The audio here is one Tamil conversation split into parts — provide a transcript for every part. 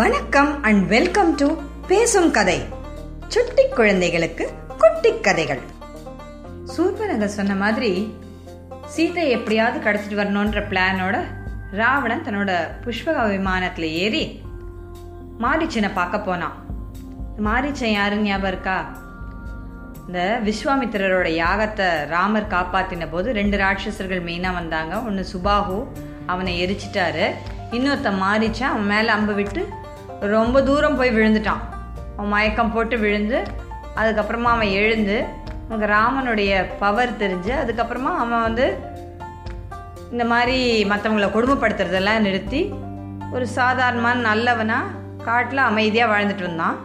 வணக்கம் அண்ட் வெல்கம் டு பேசும் கதை. சுட்டி குழந்தைகளுக்கு குட்டி கதைகள். சூர்பனகர் சொன்ன மாதிரி சீதை எப்படியாவது கடத்திட்டு வரணுன்ற பிளானோட ராவணன் தன்னோட புஷ்பக விமானத்துல ஏறி மாரிச்சனை பார்க்க போனான். மாரிச்சன் யாருன்னு ஞாபகம் இருக்கா? இந்த விஸ்வாமித்திரரோட யாகத்தை ராமர் காப்பாத்தின போது ரெண்டு ராட்சசர்கள் மெயினாக வந்தாங்க. ஒன்று சுபாகு அவனை எரிச்சிட்டாரு. இன்னொருத்த மாறிச்சான் அவன் மேலே அம்பு விட்டு ரொம்ப தூரம் போய் விழுந்துட்டான். அவன் மயக்கம் போட்டு விழுந்து அதுக்கப்புறமா அவன் எழுந்து அவங்க ராமனுடைய பவர் தெரிஞ்சு அதுக்கப்புறமா அவன் வந்து இந்த மாதிரி மற்றவங்கள கொடுமைப்படுத்துறதெல்லாம் நிறுத்தி ஒரு சாதாரணமான நல்லவனாக காட்டில் அமைதியாக வாழ்ந்துட்டு இருந்தான்.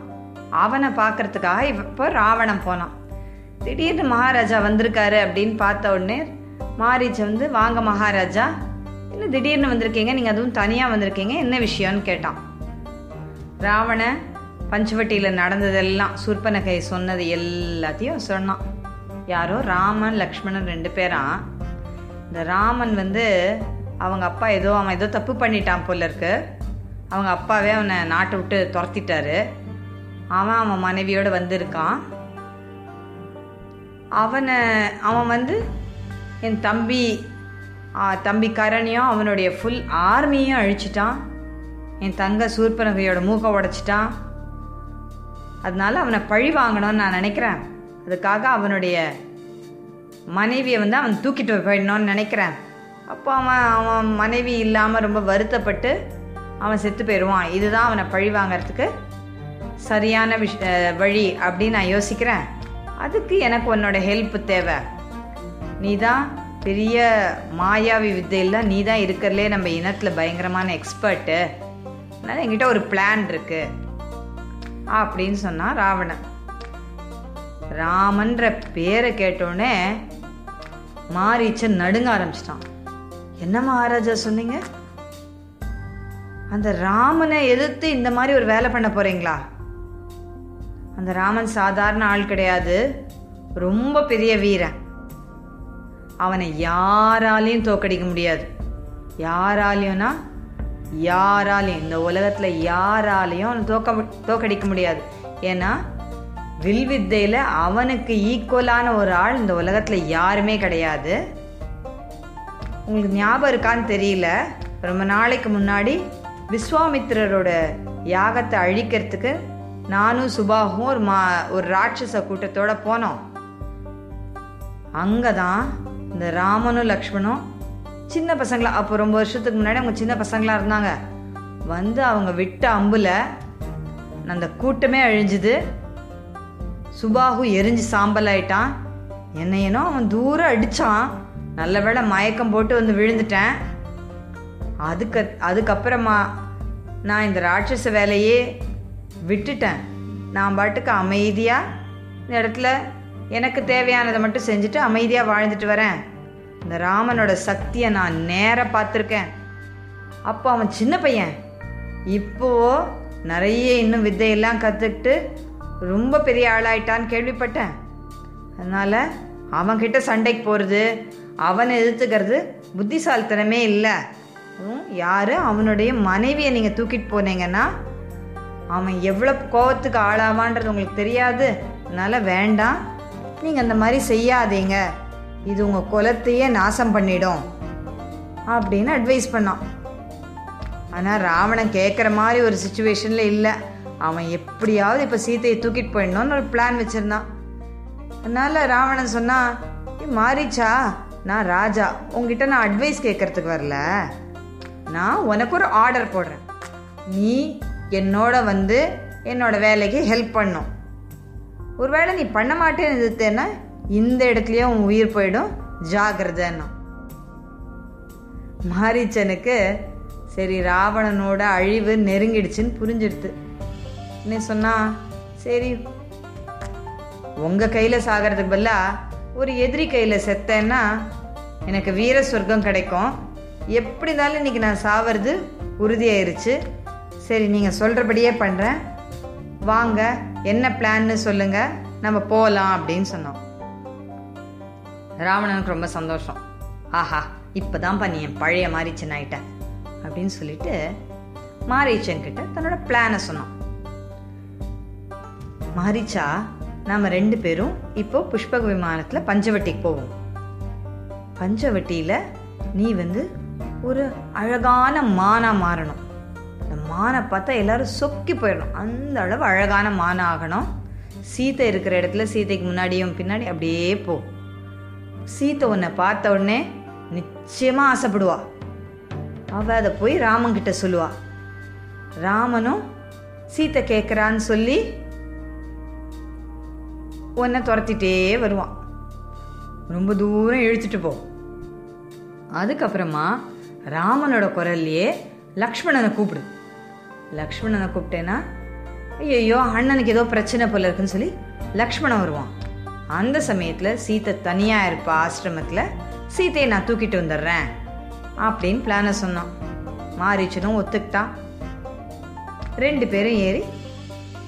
அவனை பார்க்கறதுக்காக இப்போ ராவணம் போனான். திடீர்னு மகாராஜா வந்திருக்காரு அப்படின்னு பார்த்த உடனே மாரீச்ச வந்து வாங்க மகாராஜா என்ன திடீர்னு வந்திருக்கீங்க? நீங்கள் அதுவும் தனியாக வந்திருக்கீங்க என்ன விஷயம்னு கேட்டான். ராவண பஞ்சவட்டியில் நடந்ததெல்லாம் சூர்பனகை சொன்னது எல்லாத்தையும் சொன்னான். யாரோ ராமன் லக்ஷ்மணன் ரெண்டு பேரா? இந்த ராமன் வந்து அவங்க அப்பா ஏதோ அவன் ஏதோ தப்பு பண்ணிட்டான் போல இருக்கு. அவங்க அப்பாவே அவனை நாட்டை விட்டு துரத்திட்டாரு. அவன் அவன் மனைவியோடு வந்திருக்கான். அவனை அவன் வந்து என் தம்பி தம்பி கரணியும் அவனுடைய ஃபுல் ஆர்மியும் அழிச்சிட்டான். என் தங்க சூர்பனகையோட மூக்கை உடைச்சிட்டான் அதனால அவனை பழி வாங்கணும்னு நான் நினைக்கிறேன். அதுக்காக அவனுடைய மனைவியை வந்து அவன் தூக்கிட்டு போயிடணும்னு நினைக்கிறேன். அப்போ அவன் அவன் மனைவி இல்லாமல் ரொம்ப வருத்தப்பட்டு அவன் செத்து போயிடுவான். இதுதான் அவனை பழி வாங்கிறதுக்கு சரியான விஷ வழி அப்படின்னு நான் யோசிக்கிறேன். அதுக்கு எனக்கு உன்னோட ஹெல்ப் தேவை. நீ தான் பெரிய மாயாவி வித்தையில் நீ தான் இருக்கிறதுலே நம்ம இனத்தில் பயங்கரமான எக்ஸ்பர்ட்டு அதனால் எங்கிட்ட ஒரு பிளான் இருக்கு. அப்படின்னு சொன்னான் ராவணன். ராமன்ற பேரை கேட்டோடனே மாரீச்சன் நடுங்க ஆரம்பிச்சிட்டான். என்ன மகாராஜா சொன்னீங்க? அந்த ராமனை எதிர்த்து இந்த மாதிரி ஒரு வேலை பண்ண போறீங்களா? அந்த ராமன் சாதாரண ஆள் கிடையாது. ரொம்ப பெரிய வீரன். அவனை யாராலையும் தோக்கடிக்க முடியாது. யாராலையும்னா யாராலையும் இந்த உலகத்தில் யாராலையும் அவனை தோக்க மு- தோக்கடிக்க முடியாது. ஏன்னா வில் வித்தையில் அவனுக்கு ஈக்குவலான ஒரு ஆள் இந்த உலகத்தில் யாருமே கிடையாது. உங்களுக்கு ஞாபகம் இருக்கான்னு தெரியல. ரொம்ப நாளைக்கு முன்னாடி விஸ்வாமித்திரரோட யாகத்தை அழிக்கிறதுக்கு நானும் சுபாவும் ஒரு மா ஒரு ராட்சச கூட்டத்தோட போனோம். அங்கே தான் இந்த ராமனும் லக்ஷ்மணும் சின்ன பசங்களா அப்போ ரொம்ப வருஷத்துக்கு முன்னாடி அவங்க சின்ன பசங்களாக இருந்தாங்க. வந்து அவங்க விட்ட அம்புல அந்த கூட்டமே அழிஞ்சுது. சுபாகு எரிஞ்சு சாம்பல் ஆயிட்டான். என்னையனோ அவன் தூரம் அடித்தான் நல்ல வேளை மயக்கம் போட்டு வந்து விழுந்துட்டேன். அதுக்கு அதுக்கப்புறமா நான் இந்த ராட்சச வேலையே விட்டுட்டேன். நான் பாட்டுக்கு அமைதியாக இந்த இடத்துல எனக்கு தேவையானதை மட்டும் செஞ்சுட்டு அமைதியாக வாழ்ந்துட்டு வரேன். இந்த ராமனோட சக்தியை நான் நேராக பார்த்துருக்கேன். அப்போ அவன் சின்ன பையன். இப்போ நிறைய இன்னும் வித்தையெல்லாம் கற்றுக்கிட்டு ரொம்ப பெரிய ஆளாயிட்டான்னு கேள்விப்பட்டேன். அதனால் அவன்கிட்ட சண்டைக்கு போகிறது அவனை எதிர்த்துக்கிறது புத்திசாலித்தனமே இல்லை. யார்? அவனுடைய மனைவியை நீங்கள் தூக்கிட்டு போனீங்கன்னா அவன் எவ்வளோ கோவத்துக்கு ஆளாவான்றது உங்களுக்கு தெரியாது. அதனால் வேண்டாம். நீங்கள் அந்த மாதிரி செய்யாதீங்க. இது உங்கள் குலத்தையே நாசம் பண்ணிடும் அப்படின்னு அட்வைஸ் பண்ணான். ஆனால் ராவணன் கேட்குற மாதிரி ஒரு சுச்சுவேஷனில் இல்லை. அவன் எப்படியாவது இப்போ சீதையை தூக்கிட்டு போயிடணும்னு ஒரு பிளான் வச்சுருந்தான். அதனால் ராவணன் சொன்னான் மாறிச்சா நான் ராஜா. உங்ககிட்ட நான் அட்வைஸ் கேட்கறதுக்கு வரல. நான் உனக்கு ஒரு ஆர்டர் போடுறேன். நீ என்னோட வந்து என்னோட வேலைக்கு ஹெல்ப் பண்ணும். ஒருவேளை நீ பண்ண மாட்டேன்னு எதிர்த்தேன்னா இந்த இடத்துலயே உன் உயிர் போயிடும். ஜாகிரதைன்னா மாரீச்சனுக்கு சரி ராவணனோட அழிவு நெருங்கிடுச்சுன்னு புரிஞ்சிடுது என்ன சொன்னா சரி உங்க கையில சாகிறதுக்கு பதிலா ஒரு எதிரி கையில செத்தேன்னா எனக்கு வீர சொர்க்கம் கிடைக்கும். எப்படி இருந்தாலும் இன்னைக்கு நான் சாவறது உறுதியாயிருச்சு. சரி நீங்க சொல்றபடியே பண்றேன். வாங்க என்ன பிளான்னு சொல்லுங்க. நம்ம போகலாம் அப்படின்னு சொன்னோம். ராவணனுக்கு ரொம்ப சந்தோஷம். ஆஹா இப்போதான்ப்பா நீ என் பழைய மாரீச்சன் ஆயிட்ட அப்படின்னு சொல்லிட்டு மாரீச்சன் கிட்ட தன்னோட பிளானை சொன்னான். மாரிச்சா நாம ரெண்டு பேரும் இப்போ புஷ்பக விமானத்துல பஞ்சவட்டிக்கு போவோம். பஞ்சவட்டியில நீ வந்து ஒரு அழகான மானா மாறணும். இந்த மானை பார்த்தா எல்லாரும் சொக்கி போயிடணும். அந்த அளவு அழகான மானாகணும் சீத்தை இருக்கிற இடத்துல சீத்தைக்கு முன்னாடியும் பின்னாடி அப்படியே போ. சீத்தை உன்னை பார்த்த உடனே நிச்சயமா ஆசைப்படுவா. அவ அதை போய் ராமன் கிட்ட சொல்லுவா. ராமனும் சீத்தை கேட்குறான்னு சொல்லி உன்னை துரத்திட்டே வருவான். ரொம்ப தூரம் இழுத்துட்டு போ. அதுக்கப்புறமா ராமனோட குரல்லையே லக்ஷ்மணனை கூப்பிடு. லக்ஷ்மணனை கூப்பிட்டேன்னா ஐயோ அண்ணனுக்கு ஏதோ பிரச்சனை போல இருக்குன்னு சொல்லி லக்ஷ்மணன் வருவான். அந்த சமயத்தில் சீத்தை தனியாக இருப்பா ஆசிரமத்தில் சீத்தையை நான் தூக்கிட்டு வந்துடுறேன் அப்படின்னு பிளானை சொன்னான். மாரிச்சனும் ஒத்துக்கிட்டான். ரெண்டு பேரும் ஏறி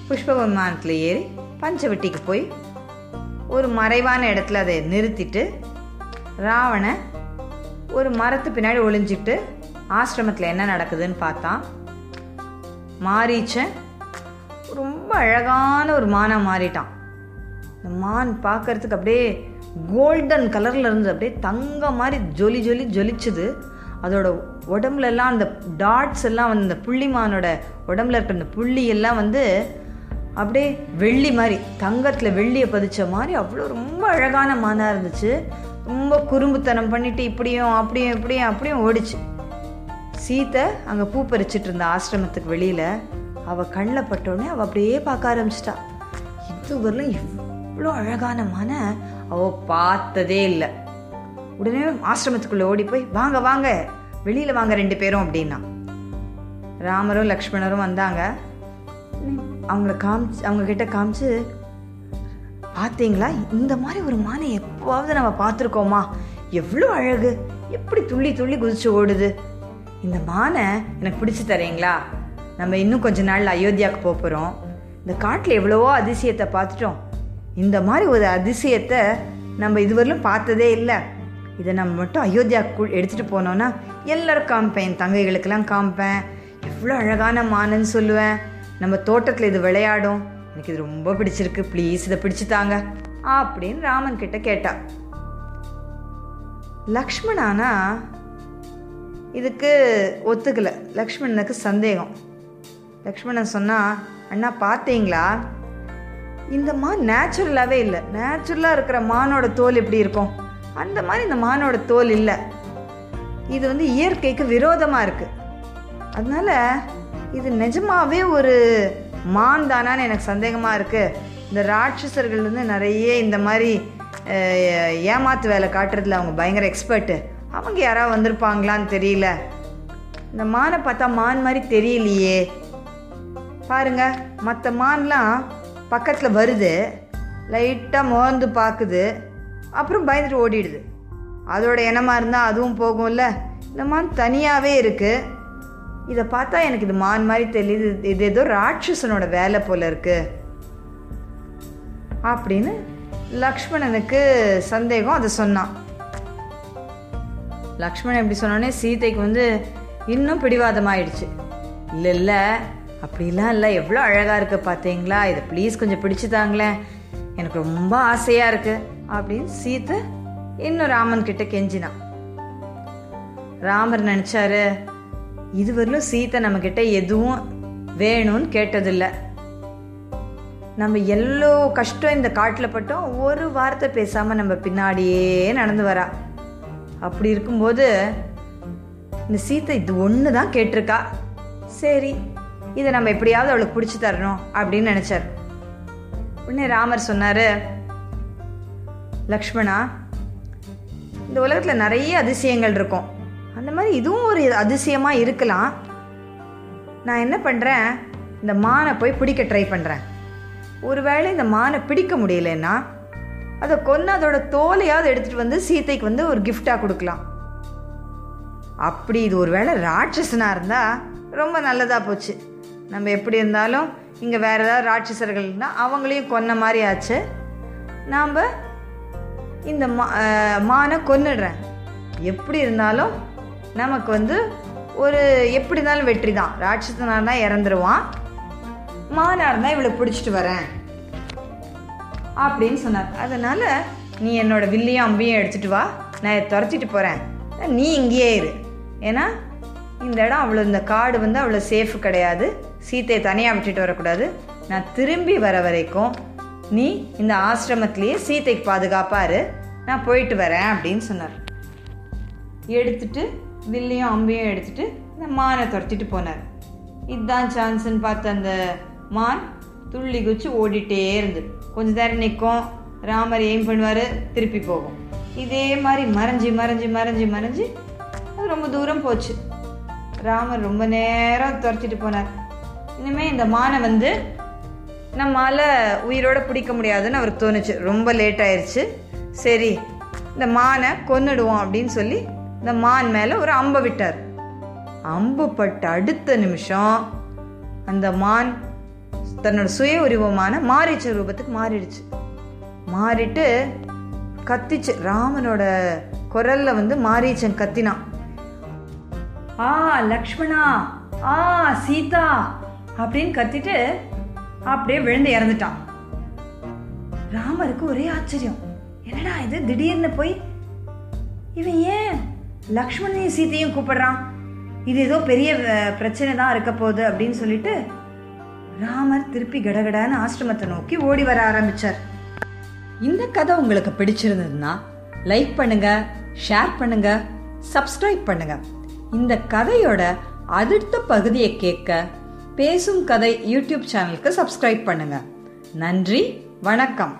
புஷ்ப விமானத்தில் ஏறி பஞ்சவட்டிக்கு போய் ஒரு மறைவான இடத்துல அதை நிறுத்திட்டு ராவண ஒரு மரத்து பின்னாடி ஒளிஞ்சிட்டு ஆசிரமத்தில் என்ன நடக்குதுன்னு பார்த்தான். மாரீச்சன் ரொம்ப அழகான ஒரு மானா மாறிட்டான். இந்த மான் பார்க்கறதுக்கு அப்படியே கோல்டன் கலரில் இருந்து அப்படியே தங்கம் மாதிரி ஜொலி ஜொலி ஜொலிச்சுது. அதோட உடம்புல எல்லாம் அந்த டாட்ஸ் எல்லாம் வந்து இந்த புள்ளி மானோட உடம்புல இருக்கிற அந்த புள்ளி எல்லாம் வந்து அப்படியே வெள்ளி மாதிரி தங்கத்தில் வெள்ளியை பதிச்ச மாதிரி அவ்வளோ ரொம்ப அழகான மானாக இருந்துச்சு. ரொம்ப குறும்புத்தனம் பண்ணிட்டு இப்படியும் அப்படியும் இப்படியும் அப்படியும் ஓடிச்சு. சீத்தை அங்கே பூ பறிச்சிட்டு இருந்த ஆசிரமத்துக்கு வெளியில் அவள் கண்ணில் பட்டோடனே அவள் அப்படியே பார்க்க ஆரம்பிச்சிட்டா. இதுவரையிலும் அவ்வளோ அழகான மனை அவ பார்த்ததே இல்லை. உடனே ஆசிரமத்துக்குள்ளே ஓடி போய் வாங்க வாங்க வெளியில் வாங்க ரெண்டு பேரும் அப்படின்னா. ராமரும் லக்ஷ்மணரும் வந்தாங்க. அவங்கள காமிச்சு அவங்க கிட்ட காமிச்சு பார்த்தீங்களா? இந்த மாதிரி ஒரு மானை எப்போவாவது நம்ம பார்த்துருக்கோமா? எவ்வளோ அழகு! எப்படி துள்ளி துள்ளி குதிச்சு ஓடுது? இந்த மானை எனக்கு பிடிச்சி தரீங்களா? நம்ம இன்னும் கொஞ்ச நாள் அயோத்தியாவுக்கு போக போகிறோம் இந்த காட்டில் எவ்வளவோ அதிசயத்தை பார்த்துட்டோம். இந்த மாதிரி ஒரு அதிசயத்தை நம்ம இதுவரையிலும் பார்த்ததே இல்லை. இதை நம்ம மட்டும் அயோத்தியாவுக்கு எடுத்துகிட்டு போனோன்னா எல்லோரும் காமிப்பேன். என் தங்கைகளுக்கெல்லாம் காமிப்பேன். எவ்வளோ அழகான மானன்னு சொல்லுவேன். நம்ம தோட்டத்தில் இது விளையாடும். எனக்கு இது ரொம்ப பிடிச்சிருக்கு. ப்ளீஸ் இதை பிடிச்சு தாங்க. அப்படின்னு ராமன் கிட்ட கேட்டா. லக்ஷ்மணானா இதுக்கு ஒத்துக்கலை. லக்ஷ்மணனுக்கு சந்தேகம். லக்ஷ்மணன் சொன்னால் அண்ணா பார்த்தீங்களா? இந்த மான் நேச்சுரலாகவே இல்லை. நேச்சுரலாக இருக்கிற மானோட தோல் எப்படி இருக்கும்? அந்த மாதிரி இந்த மானோட தோல் இல்லை. இது வந்து இயற்கைக்கு விரோதமாக இருக்குது அதனால் இது நிஜமாகவே ஒரு மான் தானான்னு எனக்கு சந்தேகமாக இருக்குது இந்த ராட்சசர்கள் வந்து நிறைய இந்த மாதிரி ஏமாத்து வேலை காட்டுறதுல அவங்க பயங்கர எக்ஸ்பர்ட்டு அவங்க யாராவது வந்திருப்பாங்களான்னு தெரியல. இந்த மானை பார்த்தா மான் மாதிரி தெரியலையே. பாருங்க மற்ற மான்லாம் பக்கத்தில் வருது லைட்டாக மோந்து பார்க்குது அப்புறம் பயந்துட்டு ஓடிடுது. அதோட இனமாக இருந்தால் அதுவும் போகும்ல? இந்த மான் தனியாகவே இருக்குது இதை பார்த்தா எனக்கு இது மான் மாதிரி தெரியுது. இது ஏதோ ராட்சசனோட வேலை போல் இருக்குது அப்படின்னு லக்ஷ்மணனுக்கு சந்தேகம் அதை சொன்னான். லக்ஷ்மணன் எப்படி சொன்னோடனே சீதைக்கு வந்து இன்னும் பிடிவாதமாயிடுச்சு. இல்லை இல்லை. அப்படிலாம் இல்லை. எவ்வளோ அழகாக இருக்குது பார்த்தீங்களா இதை ப்ளீஸ் கொஞ்சம் பிடிச்சு தாங்களேன். எனக்கு ரொம்ப ஆசையாக இருக்குது அப்படின்னு சீத்தை இன்னும் ராமன் கிட்ட கெஞ்சினான். ராமர் நினச்சாரு இதுவரையிலும் சீத்தை நம்மக்கிட்ட எதுவும் வேணும்னு கேட்டதில்லை. நம்ம எல்லோ கஷ்டம் இந்த காட்டில் பட்டோம் ஒரு வார்த்தை பேசாமல் நம்ம பின்னாடியே நடந்து வரா. அப்படி இருக்கும்போது இந்த சீத்தை இது ஒன்று தான் கேட்டிருக்கா? சரி இதை நம்ம எப்படியாவது அவளுக்கு பிடிச்சி தரணும் அப்படின்னு நினச்சார். உடனே ராமர் சொன்னார் லக்ஷ்மணா இந்த உலகத்தில் நிறைய அதிசயங்கள் இருக்கும். அந்த மாதிரி இதுவும் ஒரு அதிசயமாக இருக்கலாம். நான் என்ன பண்ணுறேன் இந்த மானை போய் பிடிக்க ட்ரை பண்ணுறேன் ஒருவேளை இந்த மானை பிடிக்க முடியலன்னா அதை கொன்று அதோட தோலையாவது எடுத்துகிட்டு வந்து சீதைக்கு வந்து ஒரு கிஃப்டாக கொடுக்கலாம். அப்படி இது ஒருவேளை ராட்சசனாக இருந்தால் ரொம்ப நல்லதாக போச்சு. நம்ம எப்படி இருந்தாலும் இங்கே வேறு ஏதாவது ராட்சசர்கள்னா அவங்களையும் கொன்ன மாதிரி ஆச்சு. நாம் இந்த மா மானை கொன்னுடுறேன். எப்படி இருந்தாலும் நமக்கு வந்து ஒரு எப்படி இருந்தாலும் வெற்றி தான். ராட்சசனாக இருந்தால் இறந்துருவான். மானாக இருந்தால் இவளை பிடிச்சிட்டு வரேன். அப்படின்னு சொன்னார். அதனால் நீ என்னோட வில்லையும் அம்பையும் எடுத்துகிட்டு வா. நான் துரத்திட்டு போகிறேன் நீ இங்கேயே இரு. ஏன்னா இந்த இடம் அவ்வளோ இந்த காடு வந்து அவ்வளோ சேஃபு கிடையாது. சீத்தையை தனியாக விட்டுட்டு வரக்கூடாது. நான் திரும்பி வர வரைக்கும் நீ இந்த ஆசிரமத்திலேயே சீத்தைக்கு பாதுகாப்பாரு. நான் போயிட்டு வரேன் அப்படின்னு சொன்னார். எடுத்துட்டு வில்லையும் அம்பையும் எடுத்துட்டு இந்த மானை துரத்திட்டு போனார். இதுதான் சான்ஸ்ன்னு பார்த்த அந்த மான் துள்ளி குச்சி ஓடிட்டே இருந்து. கொஞ்ச நேரம் நிற்கும். ராமர் எய்ம் பண்ணுவார் திருப்பி போகும். இதே மாதிரி மறைஞ்சி மறைஞ்சி மறைஞ்சி மறைஞ்சி அது ரொம்ப தூரம் போச்சு. ராமர் ரொம்ப நேரம் துரத்திட்டு போனார். இனிமேல் இந்த மானை வந்து நம்மால் உயிரோட பிடிக்க முடியாதுன்னு அவருக்கு தோணுச்சு. ரொம்ப லேட் ஆயிடுச்சு சரி இந்த மானை கொன்னுடுவோம் அப்படின்னு சொல்லி இந்த மான் மேலே ஒரு அம்பை விட்டார். அம்பு பட்ட அடுத்த நிமிஷம் அந்த மான் தன்னோட சுய உருவமான மாறிச்ச ரூபத்துக்கு மாறிடுச்சு. மாறிட்டு கத்திச்சு ராமனோட குரல்ல வந்து மாரீச்சன் கத்தினான். ஆ லக்ஷ்மணா! ஆ சீதா! அப்படின்னு கத்திட்டு அப்படியே விழுந்து இறந்துட்டான். ராமருக்கு ஒரே ஆச்சரியம். என்னடா இது? திடீர்னு போய் இவன் ஏன் லக்ஷ்மணையும் சீத்தையும் கூப்பிடுறான்? இது ஏதோ பெரிய பிரச்சனை தான் இருக்க போகுது அப்படின்னு சொல்லிட்டு ராமர் திருப்பி கடகடான்னு ஆசிரமத்தை நோக்கி ஓடி வர ஆரம்பிச்சார். இந்த கதை உங்களுக்கு பிடிச்சிருந்ததுன்னா லைக் பண்ணுங்க ஷேர் பண்ணுங்க சப்ஸ்கிரைப் பண்ணுங்க. இந்த கதையோட அடுத்த பகுதியை கேட்க பேசும் கதை யூடியூப் சேனலுக்கு சப்ஸ்கிரைப் பண்ணுங்க. நன்றி வணக்கம்.